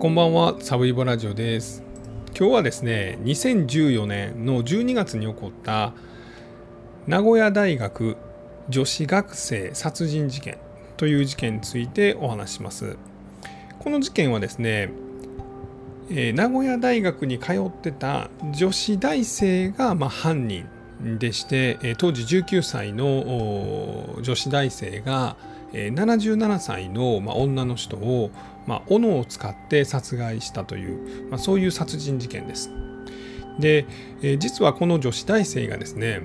こんばんは、サブイボラジオです。今日はですね、2014年の12月に起こった名古屋大学女子学生殺人事件という事件についてお話します。この事件はですね、えー名古屋大学に通ってた女子大生がまあ犯人でして、当時19歳の女子大生が、77歳の、女の人を、まあ、斧を使って殺害したという、ま、そういう殺人事件です。で、え実はこの女子大生がですね、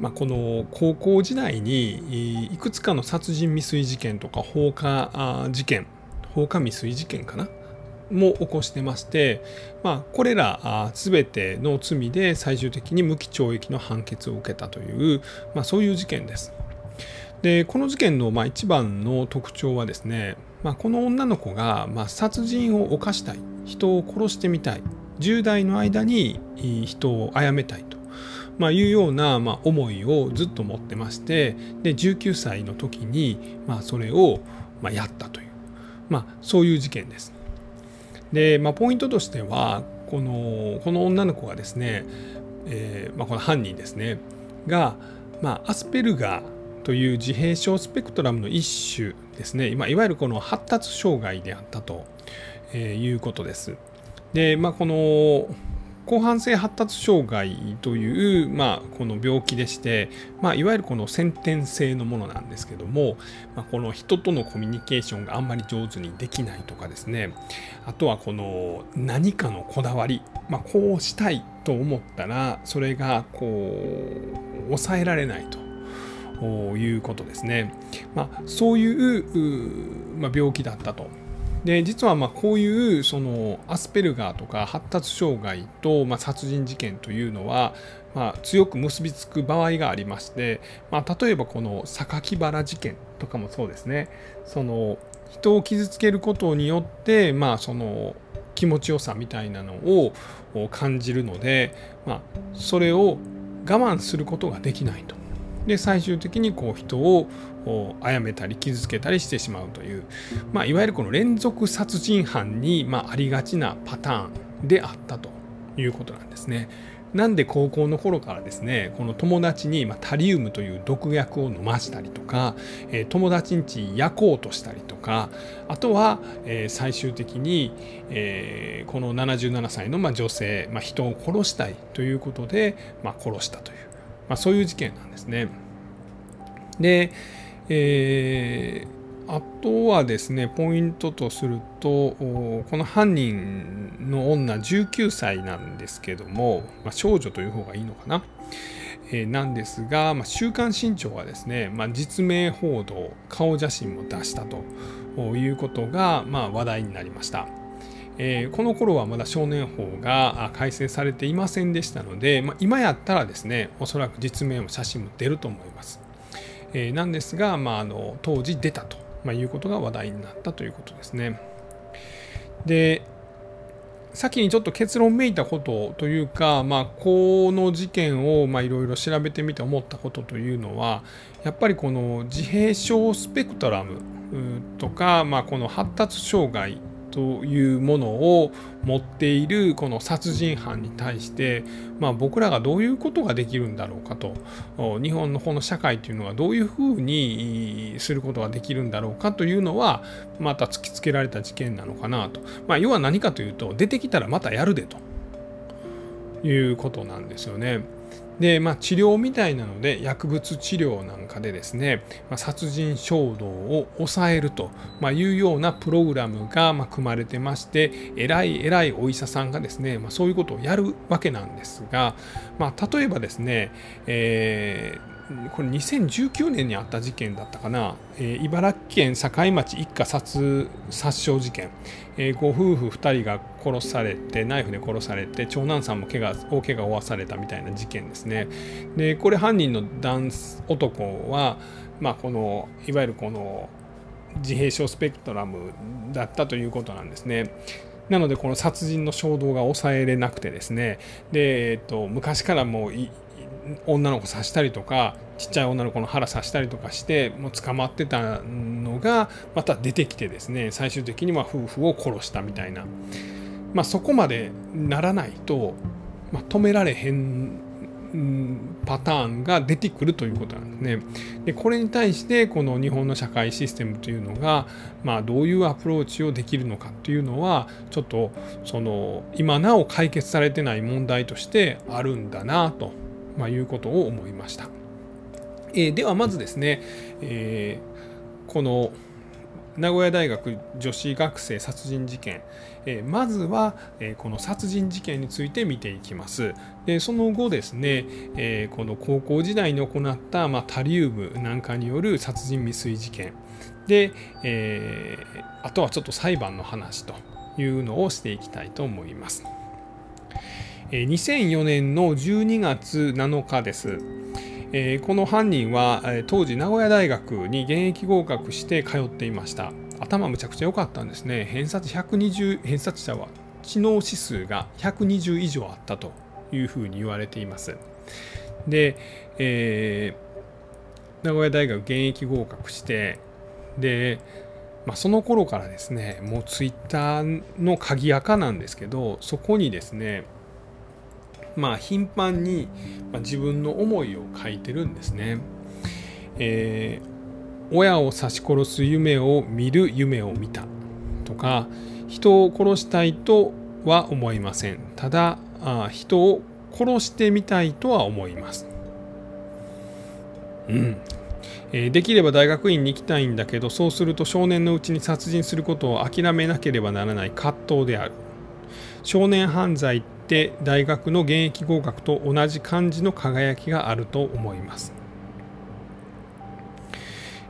まあ、この高校時代にいくつかの殺人未遂事件とか放火事件放火未遂事件かな？も起こしてまして、まあ、これら全ての罪で最終的に無期懲役の判決を受けたという、まあ、そういう事件です。でこの事件のまあ一番の特徴はですね、まあ、この女の子がまあ殺人を犯したい。人を殺してみたい。10代の間に人を殺めたいと、まあ、いうようなまあ思いをずっと持ってましてで19歳の時にまあそれをまあやったという、まあ、そういう事件です。で、まあ、ポイントとしてはこのこの女の子がですね、えーまあ、この犯人ですねが、まあ、アスペルガーという自閉症スペクトラムの一種ですね、まあ、いわゆるこの発達障害であったと、えーいうことです。で、まあ、この広範性発達障害という、まあ、この病気でして、まあ、いわゆるこの先天性のものなんですけども、まあ、この人とのコミュニケーションがあんまり上手にできないとかですねあとはこの何かのこだわり、まあ、こうしたいと思ったらそれがこう抑えられないと。いうことですね。まあ、そういうまあ、病気だったと。で実はまこういうそのアスペルガーとか発達障害とま殺人事件というのはまあ強く結びつく場合がありまして、まあ、例えばこの榊原事件とかもそうですねその人を傷つけることによってまあその気持ちよさみたいなのを感じるので、まあ、それを我慢することができないと。で最終的にこう人を殺めたり傷つけたりしてしまうという、まあ、いわゆるこの連続殺人犯に、まあ、ありがちなパターンであったということなんですね。なんで高校の頃からですねこの友達に、タリウムという毒薬を飲ましたりとか、友達んち焼こうとしたりとかあとは、最終的に、この77歳の、女性、人を殺したいということで、殺したという、まあ、そういう事件なんですね。で、えーあとはですねポイントとするとこの犯人の女19歳なんですけども、まあ、少女という方がいいのかな、えーなんですが、まあ、週刊新潮はですね、まあ、実名報道顔写真も出したということが、まあ、話題になりました。えーこの頃はまだ少年法が改正されていませんでしたので、まあ、今やったらですねおそらく実名も写真も出ると思います。えーなんですが、まあ、あの当時出たと、まあ、いうことが話題になったということですね。で先にちょっと結論めいたことというか、まあ、この事件をいろいろ調べてみて思ったことというのはやっぱりこの自閉症スペクトラムとか、まあ、この発達障害というものを持っているこの殺人犯に対して、まあ、僕らがどういうことができるんだろうかと。日本のこの社会というのはどういうふうにすることができるんだろうかというのはまた突きつけられた事件なのかなと、まあ、要は何かというと出てきたらまたやるでと。いうことなんですよね。でまあ、治療みたいなので薬物治療なんかでですね、まあ、殺人衝動を抑えると、いうようなプログラムがま組まれてまして偉い偉いお医者さんがですね、まあ、そういうことをやるわけなんですが、まあ、例えばですね、えーこれ2019年にあった事件だったかな、えー茨城県境町一家殺殺傷事件、えーご夫婦2人が殺されてナイフで殺されて長男さんも怪我大怪我を負わされたみたいな事件ですね。でこれ犯人の男は、まあ、このいわゆるこの自閉症スペクトラムだったということなんですね。なのでこの殺人の衝動が抑えれなくてですね。で、えっと、昔からもう女の子刺したりとかちっちゃい女の子の腹刺したりとかしてもう捕まってたのがまた出てきてですね最終的には夫婦を殺したみたいな、まあ、そこまでならないと、まあ、止められへんパターンが出てくるということなんですね。でこれに対してこの日本の社会システムというのが、まあ、どういうアプローチをできるのかというのはちょっとその今なお解決されてない問題としてあるんだなと、まあ、いうことを思いました。えー、ではまずですね、えー、この名古屋大学女子学生殺人事件、えー、まずは、えー、この殺人事件について見ていきます。でその後ですね、えー、この高校時代に行った、まあ、タリウムなんかによる殺人未遂事件。で、えあとはちょっと裁判の話というのをしていきたいと思います。2004年の12月7日です。え、この犯人は、当時名古屋大学に現役合格して通っていました。頭むちゃくちゃ良かったんですね。偏差値120偏差値者は知能指数が120以上あったというふうに言われています。で、えー、名古屋大学現役合格してで、まあ、その頃からですねもうツイッターの鍵垢なんですけどそこにですねまあ、頻繁に自分の思いを書いてるんですね。えー、親を刺し殺す夢を見る夢を見たとか人を殺したいとは思いませんただあ人を殺してみたいとは思います。うんえ、できれば大学院に行きたいんだけどそうすると少年のうちに殺人することを諦めなければならない葛藤である少年犯罪て大学の現役合格と同じ感じの輝きがあると思います。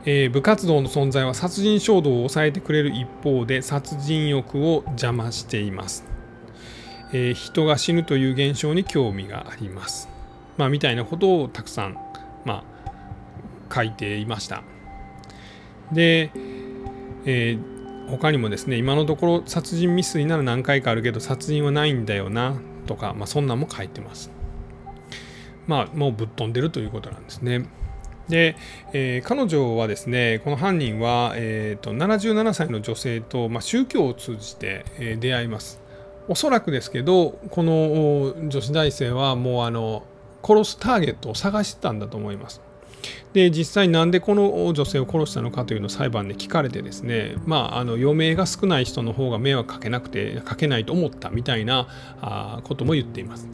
えー、部活動の存在は殺人衝動を抑えてくれる一方で殺人欲を邪魔しています、えー、人が死ぬという現象に興味があります、まあ、みたいなことをたくさん、まあ、書いていました。で、えー他にもですね今のところ殺人未遂なら何回かあるけど殺人はないんだよなとか、まあ、そんなんも書いてます。まあもうぶっ飛んでるということなんですね。で、えー、彼女はですねこの犯人は、えーと、77歳の女性と、まあ、宗教を通じて、えー、出会います。おそらくですけどこの女子大生はもうあの殺すターゲットを探してたんだと思います。で実際なんでこの女性を殺したのかというのを裁判で聞かれてですねまああの余命が少ない人の方が迷惑かけなくてかけないと思ったみたいなあことも言っています。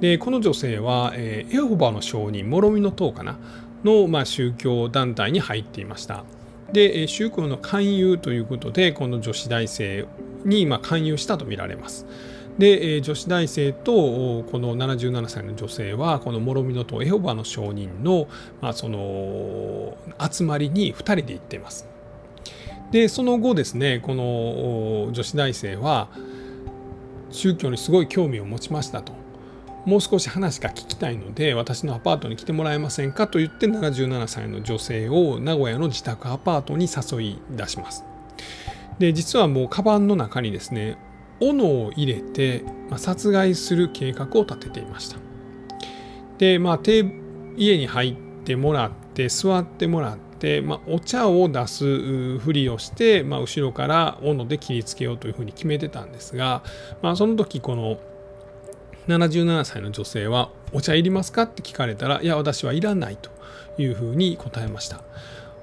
でこの女性は、えー、エホバの証人諸見の塔かな？の、まあ、宗教団体に入っていました。で宗教の勧誘ということでこの女子大生に、まあ、勧誘したとみられます。でえ女子大生とこの77歳の女性はこの諸見の塔エホバの証人の,、まあその集まりに2人で行っています。でその後ですねこの女子大生は宗教にすごい興味を持ちましたと。もう少し話が聞きたいので私のアパートに来てもらえませんかと言って77歳の女性を名古屋の自宅アパートに誘い出します。で実はもうカバンの中にですね斧を入れて、ま、殺害する計画を立てていました。で、まあ、家に入ってもらって座ってもらって、まあ、お茶を出すふりをして、まあ、後ろから斧で切りつけようというふうに決めてたんですが、まあ、その時この77歳の女性は「お茶いりますか?」って聞かれたら「いや私はいらない」というふうに答えました。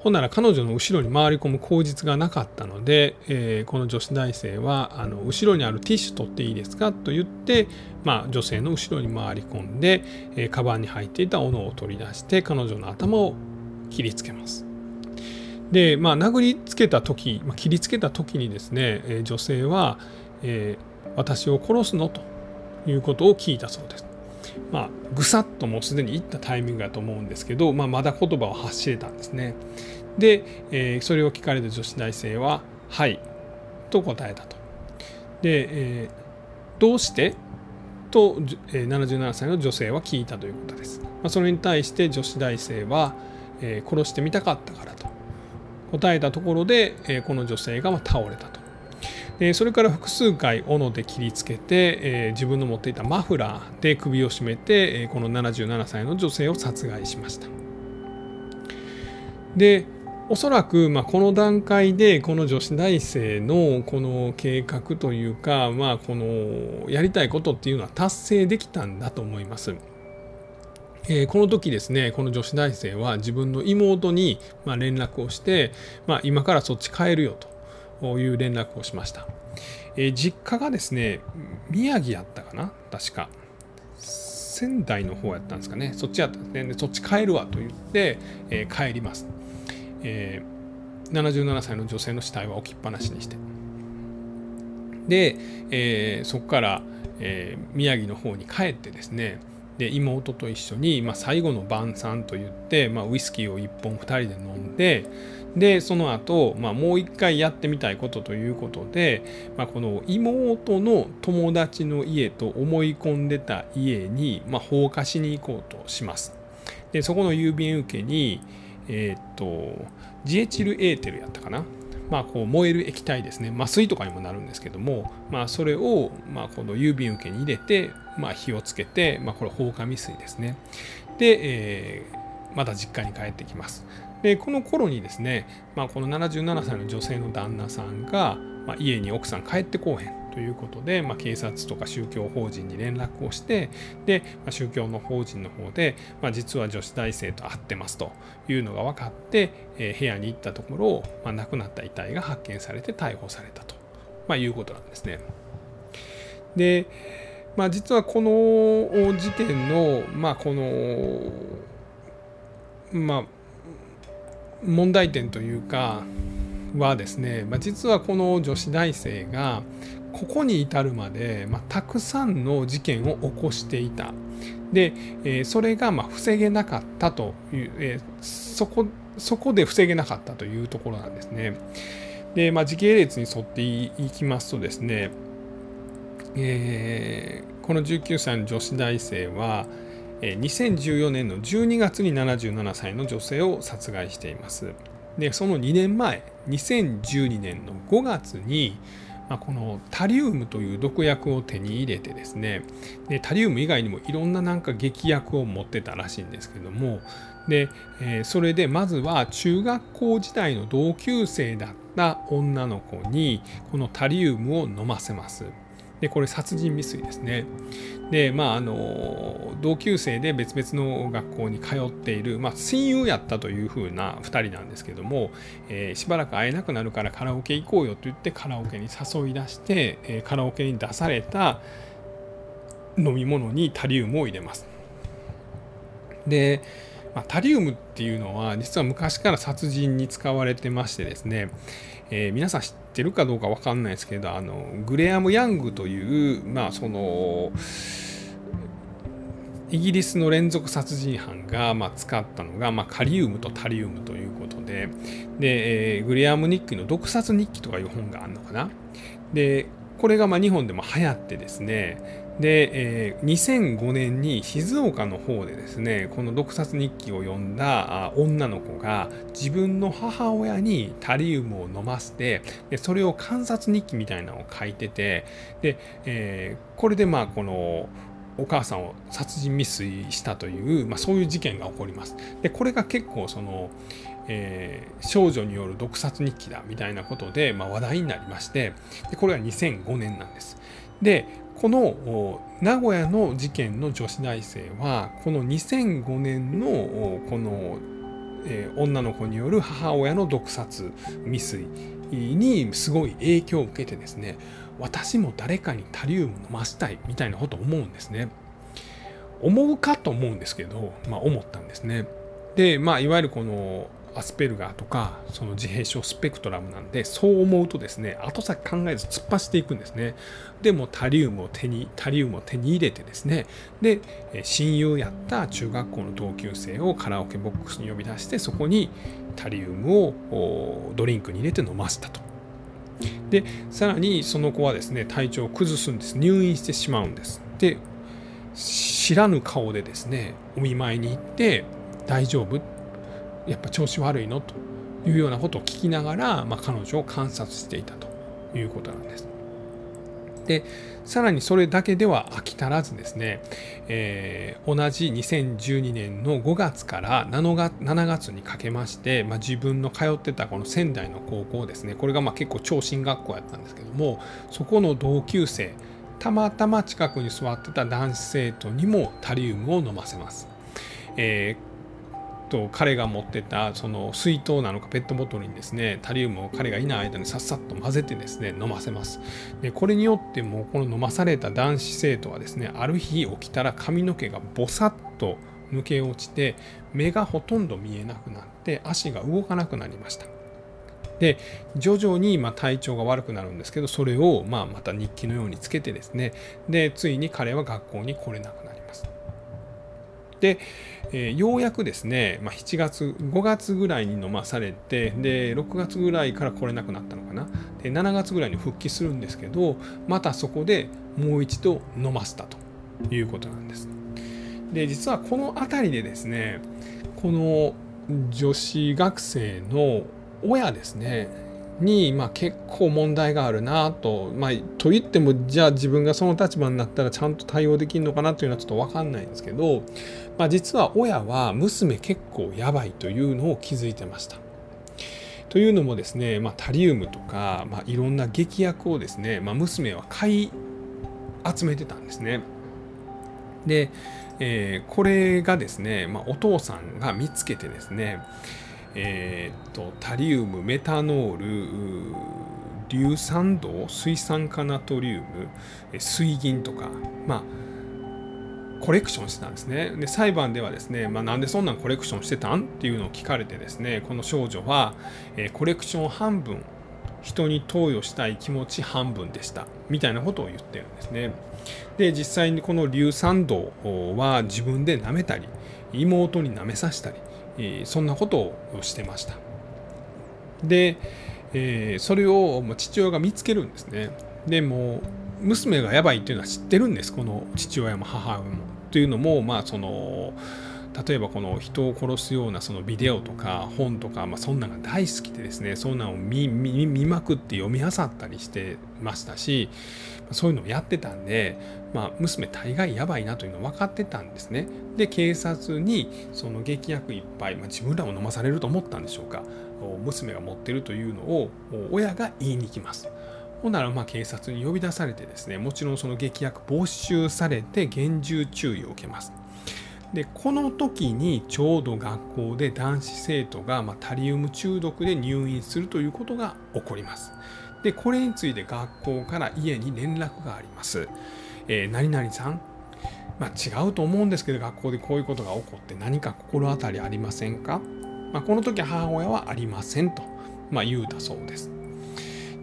ほんなら彼女の後ろに回り込む口実がなかったので、えー、この女子大生はあの後ろにあるティッシュ取っていいですかと言って、まあ、女性の後ろに回り込んで、えー、カバンに入っていた斧を取り出して彼女の頭を切りつけます。で、まあ、殴りつけた時、まあ、切りつけた時にですね、えー、女性は、えー、私を殺すのということを聞いたそうです。まあ、ぐさっともうすでに言ったタイミングだと思うんですけど、まあ、まだ言葉を発してたんですね。で、えー、それを聞かれた女子大生は「はい」と答えたと。で、えー、どうして？と、えー、77歳の女性は聞いたということです。まあ、それに対して女子大生は、えー、殺してみたかったからと答えたところで、えー、この女性が倒れたと。でそれから複数回斧で切りつけて、えー、自分の持っていたマフラーで首を絞めて、えー、この77歳の女性を殺害しました。でおそらく、まあ、この段階でこの女子大生のこの計画というか、まあ、このやりたいことっていうのは達成できたんだと思います。えー、この時ですねこの女子大生は自分の妹に、まあ、連絡をして、まあ、今からそっち帰るよという連絡をしました、えー、実家がですね宮城やったかな確か。仙台の方やったんですかね。そっちやったんですね。そっち帰るわと言って、えー、帰ります、え77歳の女性の死体は置きっぱなしにしてで、えそこから、え宮城の方に帰ってですねで妹と一緒に、まあ、最後の晩餐といって、まあ、ウイスキーを1本2人で飲んででその後、まあもう一回やってみたいことということで、まあ、この妹の友達の家と思い込んでた家に、まあ、放火しに行こうとします。でそこの郵便受けに、えー、っとジエチルエーテルやったかな？まあ、こう燃える液体ですね。麻酔とかにもなるんですけども、まあ、それをまあこの郵便受けに入れて、まあ、火をつけて、まあ、これ放火未遂ですね。で、えー、また実家に帰ってきます。でこの頃にですね、まあ、この77歳の女性の旦那さんが、まあ、家に奥さん帰ってこうへん。ということで、まあ、警察とか宗教法人に連絡をしてで、まあ、宗教の法人の方で、まあ、実は女子大生と会ってますというのが分かって、えー、部屋に行ったところ、まあ、亡くなった遺体が発見されて逮捕されたと、まあ、いうことなんですね。で、まあ、実はこの事件の、まあ、この、まあ、問題点というかはですね、まあ、実はこの女子大生がここに至るまで、まあ、たくさんの事件を起こしていた。で、えー、それがまあ防げなかったという、えー、そこそこで防げなかったというところなんですね。で、まあ、時系列に沿っていきますとですね、えー、この19歳の女子大生は、2014年の12月に77歳の女性を殺害しています。で、その2年前、2012年の5月に、まあ、このタリウムという毒薬を手に入れてですねでタリウム以外にもいろんななんか劇薬を持ってたらしいんですけどもで、えー、それでまずは中学校時代の同級生だった女の子にこのタリウムを飲ませます。でこれ殺人未遂ですね。でまああの同級生で別々の学校に通っている、まあ、親友やったというふうな2人なんですけども、えー、しばらく会えなくなるからカラオケ行こうよと言ってカラオケに誘い出して、えー、カラオケに出された飲み物にタリウムを入れます。でまあ、タリウムっていうのは実は昔から殺人に使われてましてですね、えー、皆さん知っててるかどうか分かんないですけどあのグレアム・ヤングというまあそのイギリスの連続殺人犯が、まあ、使ったのが、まあ、カリウムとタリウムということでで、えー、グレアム日記の毒殺日記とかいう本があるのかな。でこれがまあ日本でも流行ってですねで、えー、2005年に静岡の方でですねこの毒殺日記を読んだ女の子が自分の母親にタリウムを飲ませてでそれを観察日記みたいなのを書いててで、えー、これでまあこのお母さんを殺人未遂したという、まあ、そういう事件が起こります。でこれが結構その、えー、少女による毒殺日記だみたいなことで、まあ、話題になりましてでこれは2005年なんです。でこの名古屋の事件の女子大生はこの2005年のこの、女の子による母親の毒殺未遂にすごい影響を受けてですね私も誰かにタリウム飲ませたいみたいなことを思うんですね。思うかと思うんですけど、まあ、思ったんですね。で、まあ、いわゆるこのアスペルガーとかその自閉症スペクトラムなんでそう思うとですね後先考えず突っ走っていくんですね。でもタリウムを手にタリウムを手に入れてですねで親友やった中学校の同級生をカラオケボックスに呼び出してそこにタリウムをドリンクに入れて飲ませたと。でさらにその子はですね体調を崩すんです。入院してしまうんです。で知らぬ顔でですねお見舞いに行って大丈夫やっぱ調子悪いの？というようなことを聞きながら、まあ、彼女を観察していたということなんです。でさらにそれだけでは飽き足らずですね、えー、同じ2012年の5月から7月にかけまして、まあ、自分の通ってたこの仙台の高校ですねこれがまあ結構超進学校やったんですけどもそこの同級生たまたま近くに座ってた男子生徒にもタリウムを飲ませます。えーと彼が持ってたその水筒なのかペットボトルにですねタリウムを彼がいない間にさっさと混ぜてですね飲ませます。でこれによってもこの飲まされた男子生徒はですねある日起きたら髪の毛がボサッと抜け落ちて目がほとんど見えなくなって足が動かなくなりました。で徐々にま体調が悪くなるんですけどそれをままた日記のようにつけてですね。でついに彼は学校に来れなくなります、えー、ようやくですね、まあ、7月5月ぐらいに飲まされてで6月ぐらいから来れなくなったのかな。で7月ぐらいに復帰するんですけどまたそこでもう一度飲ませたということなんです。で実はこの辺りでですねこの女子学生の親ですねに、まあ、結構問題があるなと、まあ、と言ってもじゃあ自分がその立場になったらちゃんと対応できるのかなというのはちょっと分かんないんですけど、まあ、実は親は娘結構やばいというのを気づいてました。というのもですね、まあ、タリウムとか、まあ、いろんな劇薬をですね、まあ、娘は買い集めてたんですね。で、えー、これがですね、まあ、お父さんが見つけてですね、えーと、タリウムメタノール硫酸銅水酸化ナトリウム水銀とかまあコレクションしてたんですね。で裁判ではですね、まあ、なんでそんなんコレクションしてたんっていうのを聞かれてですねこの少女は、えー、コレクション半分人に投与したい気持ち半分でしたみたいなことを言ってるんですね。で実際にこの硫酸銅は自分で舐めたり妹に舐めさせたりそんなことをしてました。で、えー、それを父親が見つけるんですね。でも娘がやばいっていうのは知ってるんですこの父親も母親も。というのもまあその例えばこの人を殺すようなそのビデオとか本とか、まあ、そんなのが大好きでですねそんなのを見まくって読み漁ったりしてましたしそういうのをやってたんで、まあ、娘大概やばいなというの分かってたんですね。で警察にその劇薬いっぱい、まあ、自分らも飲まされると思ったんでしょうか娘が持ってるというのを親が言いに行きます。ほんならまあ警察に呼び出されてですねもちろんその劇薬没収されて厳重注意を受けますでこの時にちょうど学校で男子生徒が、まタリウム中毒で入院するということが起こります。でこれについて学校から家に連絡があります。えー、何々さん、まあ、違うと思うんですけど学校でこういうことが起こって何か心当たりありませんか、まあ、この時母親はありませんと、まあ、言うたそうです。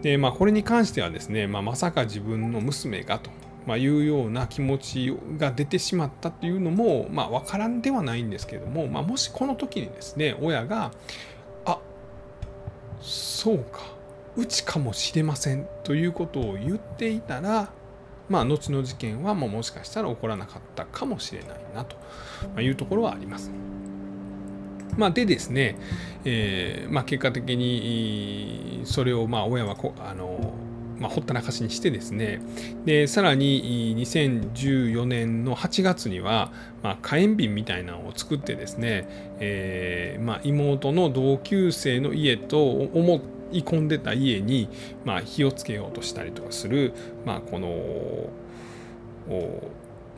でまあ、これに関してはですね、まあ、まさか自分の娘がとまあ、いうような気持ちが出てしまったっていうのも、まあ、分からんではないんですけれども、まあ、もしこの時にですね親が「あそうかうちかもしれません」ということを言っていたらまあ後の事件はももしかしたら起こらなかったかもしれないなというところはあります。まあ、でですね、えーまあ、結果的にそれをまあ親はこあのまあ、ほったらかしにしてですねでさらに2014年の8月には、まあ、火炎瓶みたいなのを作ってですね、えーまあ、妹の同級生の家と思い込んでた家に、まあ、火をつけようとしたりとかする、まあ、この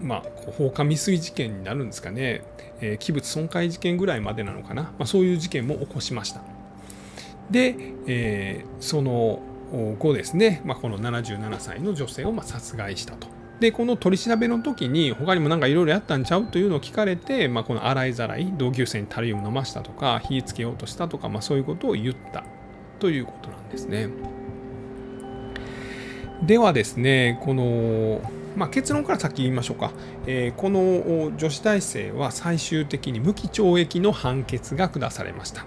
まあ、放火未遂事件になるんですかね、えー、器物損壊事件ぐらいまでなのかな、まあ、そういう事件も起こしました。で、えー、その後ですね、まあ、この77歳の女性をま殺害したと。で、この取り調べの時に他にもなんかいろいろやったんちゃうというのを聞かれて、まあ、この洗いざらい、同級生にタリウム飲ましたとか、火つけようとしたとか、まあ、そういうことを言ったということなんですね。ではですね、この、まあ、結論から先言いましょうか、えー、この女子大生は最終的に無期懲役の判決が下されました。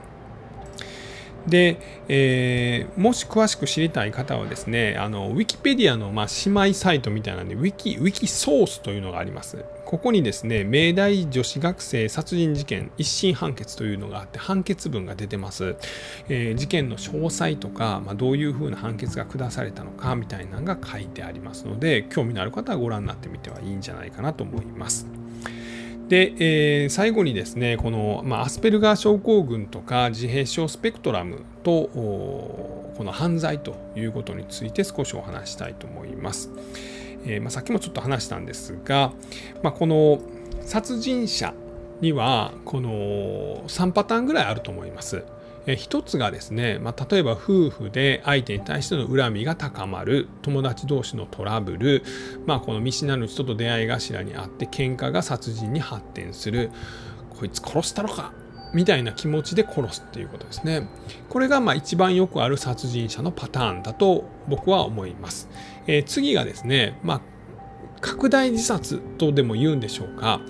で、えー、もし詳しく知りたい方はですね、あの、ウィキペディアの、まあ、姉妹サイトみたいなんで、ウィキ、ウィキソースというのがあります。ここにですね、明大女子学生殺人事件一審判決というのがあって、判決文が出てます。えー、事件の詳細とか、まあ、どういうふうな判決が下されたのかみたいなのが書いてありますので、興味のある方はご覧になってみてはいいんじゃないかなと思います。で、えー、最後にですねこの、まあ、アスペルガー症候群とか自閉症スペクトラムとこの犯罪ということについて少しお話したいと思います。えー、まあ、さっきもちょっと話したんですが、まあ、この殺人者にはこの3パターンぐらいあると思います。え一つがですね、まあ、例えば夫婦で相手に対しての恨みが高まる友達同士のトラブル、まあ、この見知らぬ人と出会い頭にあって喧嘩が殺人に発展するこいつ殺したのかみたいな気持ちで殺すっていうことですね。これがまあ一番よくある殺人者のパターンだと僕は思います。えー、次がですね、まあ、拡大自殺とでも言うんでしょうか、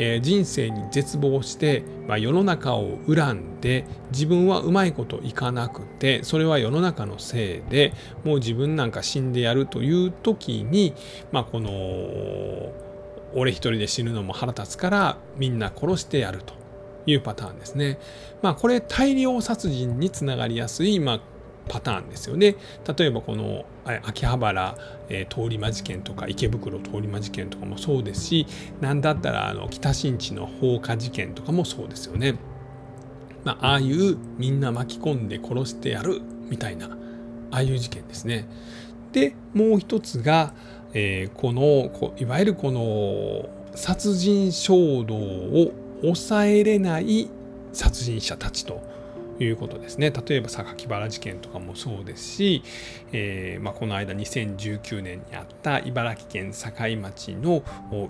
えー、人生に絶望して、まあ、世の中を恨んで自分はうまいこといかなくてそれは世の中のせいでもう自分なんか死んでやるという時に、まあ、この俺一人で死ぬのも腹立つからみんな殺してやるというパターンですね。まあこれ大量殺人につながりやすい、まあ、パターンですよね。例えばこの秋葉原、えー、通り魔事件とか池袋通り魔事件とかもそうですし何だったらあの北新地の放火事件とかもそうですよね。まあ、ああいうみんな巻き込んで殺してやるみたいなああいう事件ですね。でもう一つが、えー、このこいわゆるこの殺人衝動を抑えれない殺人者たちということですね。例えば榊原事件とかもそうですし、えー、まあ、この間2019年にあった茨城県境町の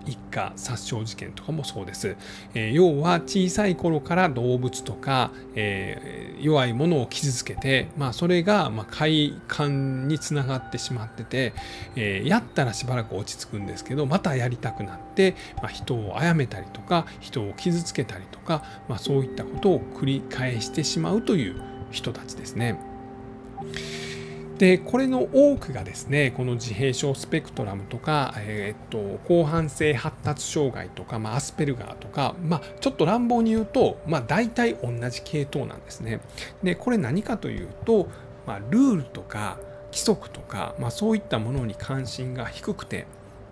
一家殺傷事件とかもそうです。えー、要は小さい頃から動物とか、えー、弱いものを傷つけて、まあ、それが快感につながってしまってて、えやったらしばらく落ち着くんですけどまたやりたくなって、まあ、人を殺めたりとか人を傷つけたりとか、まあ、そういったことを繰り返してしまうという人たちですね。でこれの多くがですねこの自閉症スペクトラムとか、えー、っと広範性発達障害とか、まあ、アスペルガーとか、まあ、ちょっと乱暴に言うと、まあ、大体同じ系統なんですね。でこれ何かというと、まあ、ルールとか規則とか、まあ、そういったものに関心が低くて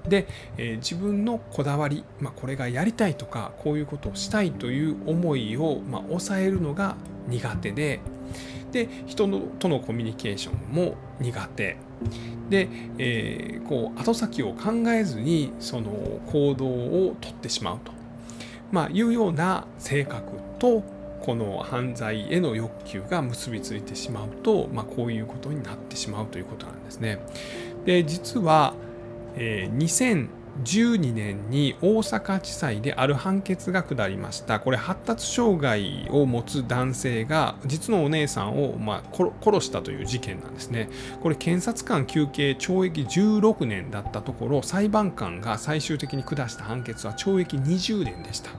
で、えー、自分のこだわり、まあ、これがやりたいとかこういうことをしたいという思いを、まあ、抑えるのが苦手でで人のとのコミュニケーションも苦手で、えー、こう後先を考えずにその行動をとってしまうと、まあ、いうような性格とこの犯罪への欲求が結びついてしまうと、まあ、こういうことになってしまうということなんですね。で実は、えー、2012年に大阪地裁である判決が下りました。これ発達障害を持つ男性が実のお姉さんを、まあ、殺したという事件なんですね。これ検察官求刑懲役16年だったところ裁判官が最終的に下した判決は懲役20年でした。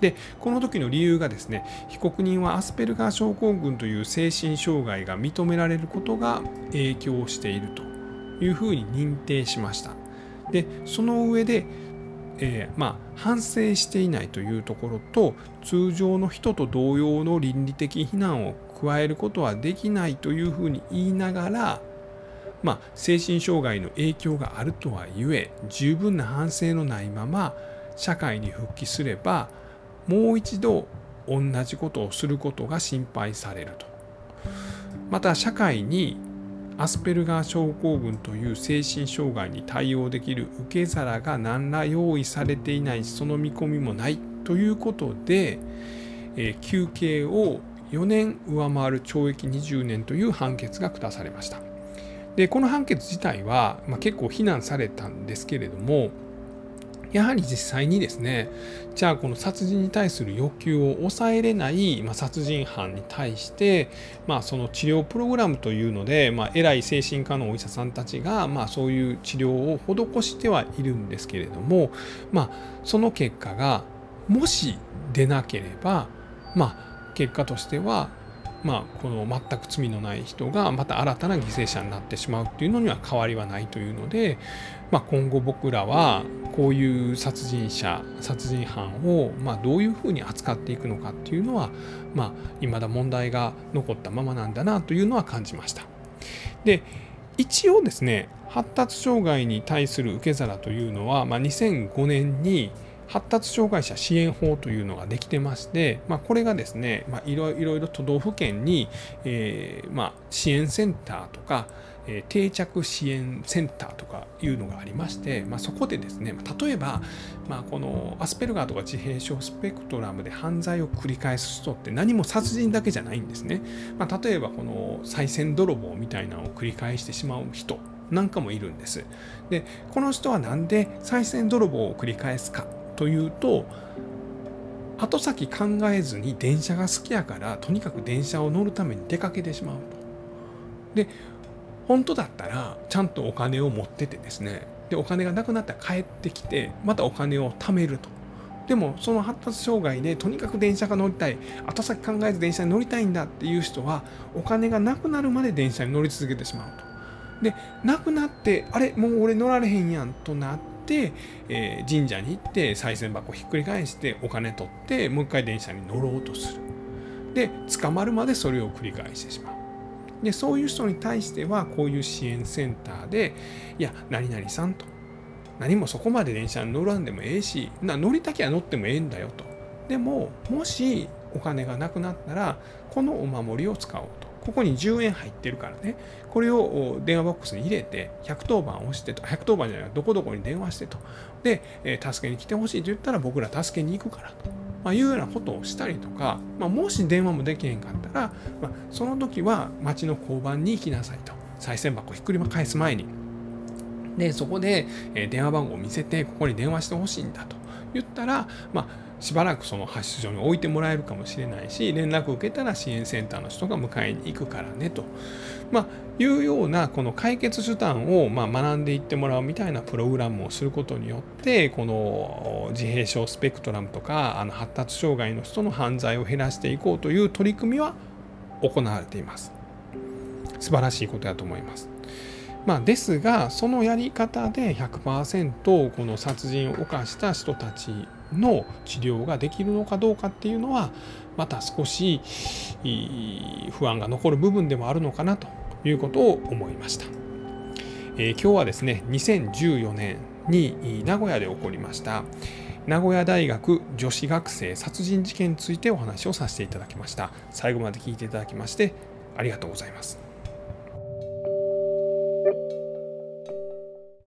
でこの時の理由がですね被告人はアスペルガー症候群という精神障害が認められることが影響しているというふうに認定しましたでその上で、えー、まあ、反省していないというところと通常の人と同様の倫理的非難を加えることはできないというふうに言いながら、まあ、精神障害の影響があるとはいえ十分な反省のないまま社会に復帰すればもう一度同じことをすることが心配されると。また社会にアスペルガー症候群という精神障害に対応できる受け皿が何ら用意されていないその見込みもないということで、えー、休刑を4年上回る懲役20年という判決が下されました。でこの判決自体は、まあ、結構非難されたんですけれどもやはり実際にですねじゃあこの殺人に対する欲求を抑えれない、まあ、殺人犯に対して、まあ、その治療プログラムというので、まあ、偉い精神科のお医者さんたちが、まあ、そういう治療を施してはいるんですけれども、まあ、その結果がもし出なければ、まあ、結果としてはまあ、この全く罪のない人がまた新たな犠牲者になってしまうっていうのには変わりはないというので、まあ、今後僕らはこういう殺人者殺人犯をまあどういうふうに扱っていくのかっていうのは、まあ、未だ問題が残ったままなんだなというのは感じました。で一応ですね発達障害に対する受け皿というのは、まあ、2005年に発達障害者支援法というのができてまして、まあ、これがですね、まあ、いろいろ都道府県に、えー、まあ、支援センターとか、えー、定着支援センターとかいうのがありまして、まあ、そこでですね例えば、まあ、このアスペルガーとか自閉症スペクトラムで犯罪を繰り返す人って何も殺人だけじゃないんですね、まあ、例えばこの賽銭泥棒みたいなのを繰り返してしまう人なんかもいるんです。でこの人は何で賽銭泥棒を繰り返すか。というと後先考えずに電車が好きやからとにかく電車を乗るために出かけてしまうと。で本当だったらちゃんとお金を持っててですねでお金がなくなったら帰ってきてまたお金を貯めると。でもその発達障害でとにかく電車が乗りたい後先考えず電車に乗りたいんだっていう人はお金がなくなるまで電車に乗り続けてしまうと。でなくなってあれもう俺乗られへんやんとなって、えー、神社に行って賽銭箱ひっくり返してお金取ってもう一回電車に乗ろうとする。で捕まるまでそれを繰り返してしまう。でそういう人に対してはこういう支援センターでいや何々さんと。何もそこまで電車に乗らんでもええしな乗りたきゃ乗ってもええんだよと。でももしお金がなくなったらこのお守りを使おうと。ここに10円入ってるからね、これを電話ボックスに入れて、110番押してと、110番じゃない、どこどこに電話してと。で、え、助けに来てほしいと言ったら僕ら助けに行くからと。まあ、いうようなことをしたりとか、まあ、もし電話もできへんかったら、まあ、その時は町の交番に行きなさいと。賽銭箱ひっくり返す前に。で、そこで、え、電話番号を見せて、ここに電話してほしいんだと言ったら、まあ、しばらくその発出所に置いてもらえるかもしれないし連絡を受けたら支援センターの人が迎えに行くからねと、まあ、いうようなこの解決手段をま学んでいってもらうみたいなプログラムをすることによってこの自閉症スペクトラムとかあの発達障害の人の犯罪を減らしていこうという取り組みは行われています。素晴らしいことだと思います。まあ、ですがそのやり方で100%この殺人を犯した人たちの治療ができるのかどうかっていうのはまた少し不安が残る部分でもあるのかなということを思いました。えー、今日はですね2014年に名古屋で起こりました名古屋大学女子学生殺人事件についてお話をさせていただきました。最後まで聞いていただきましてありがとうございます。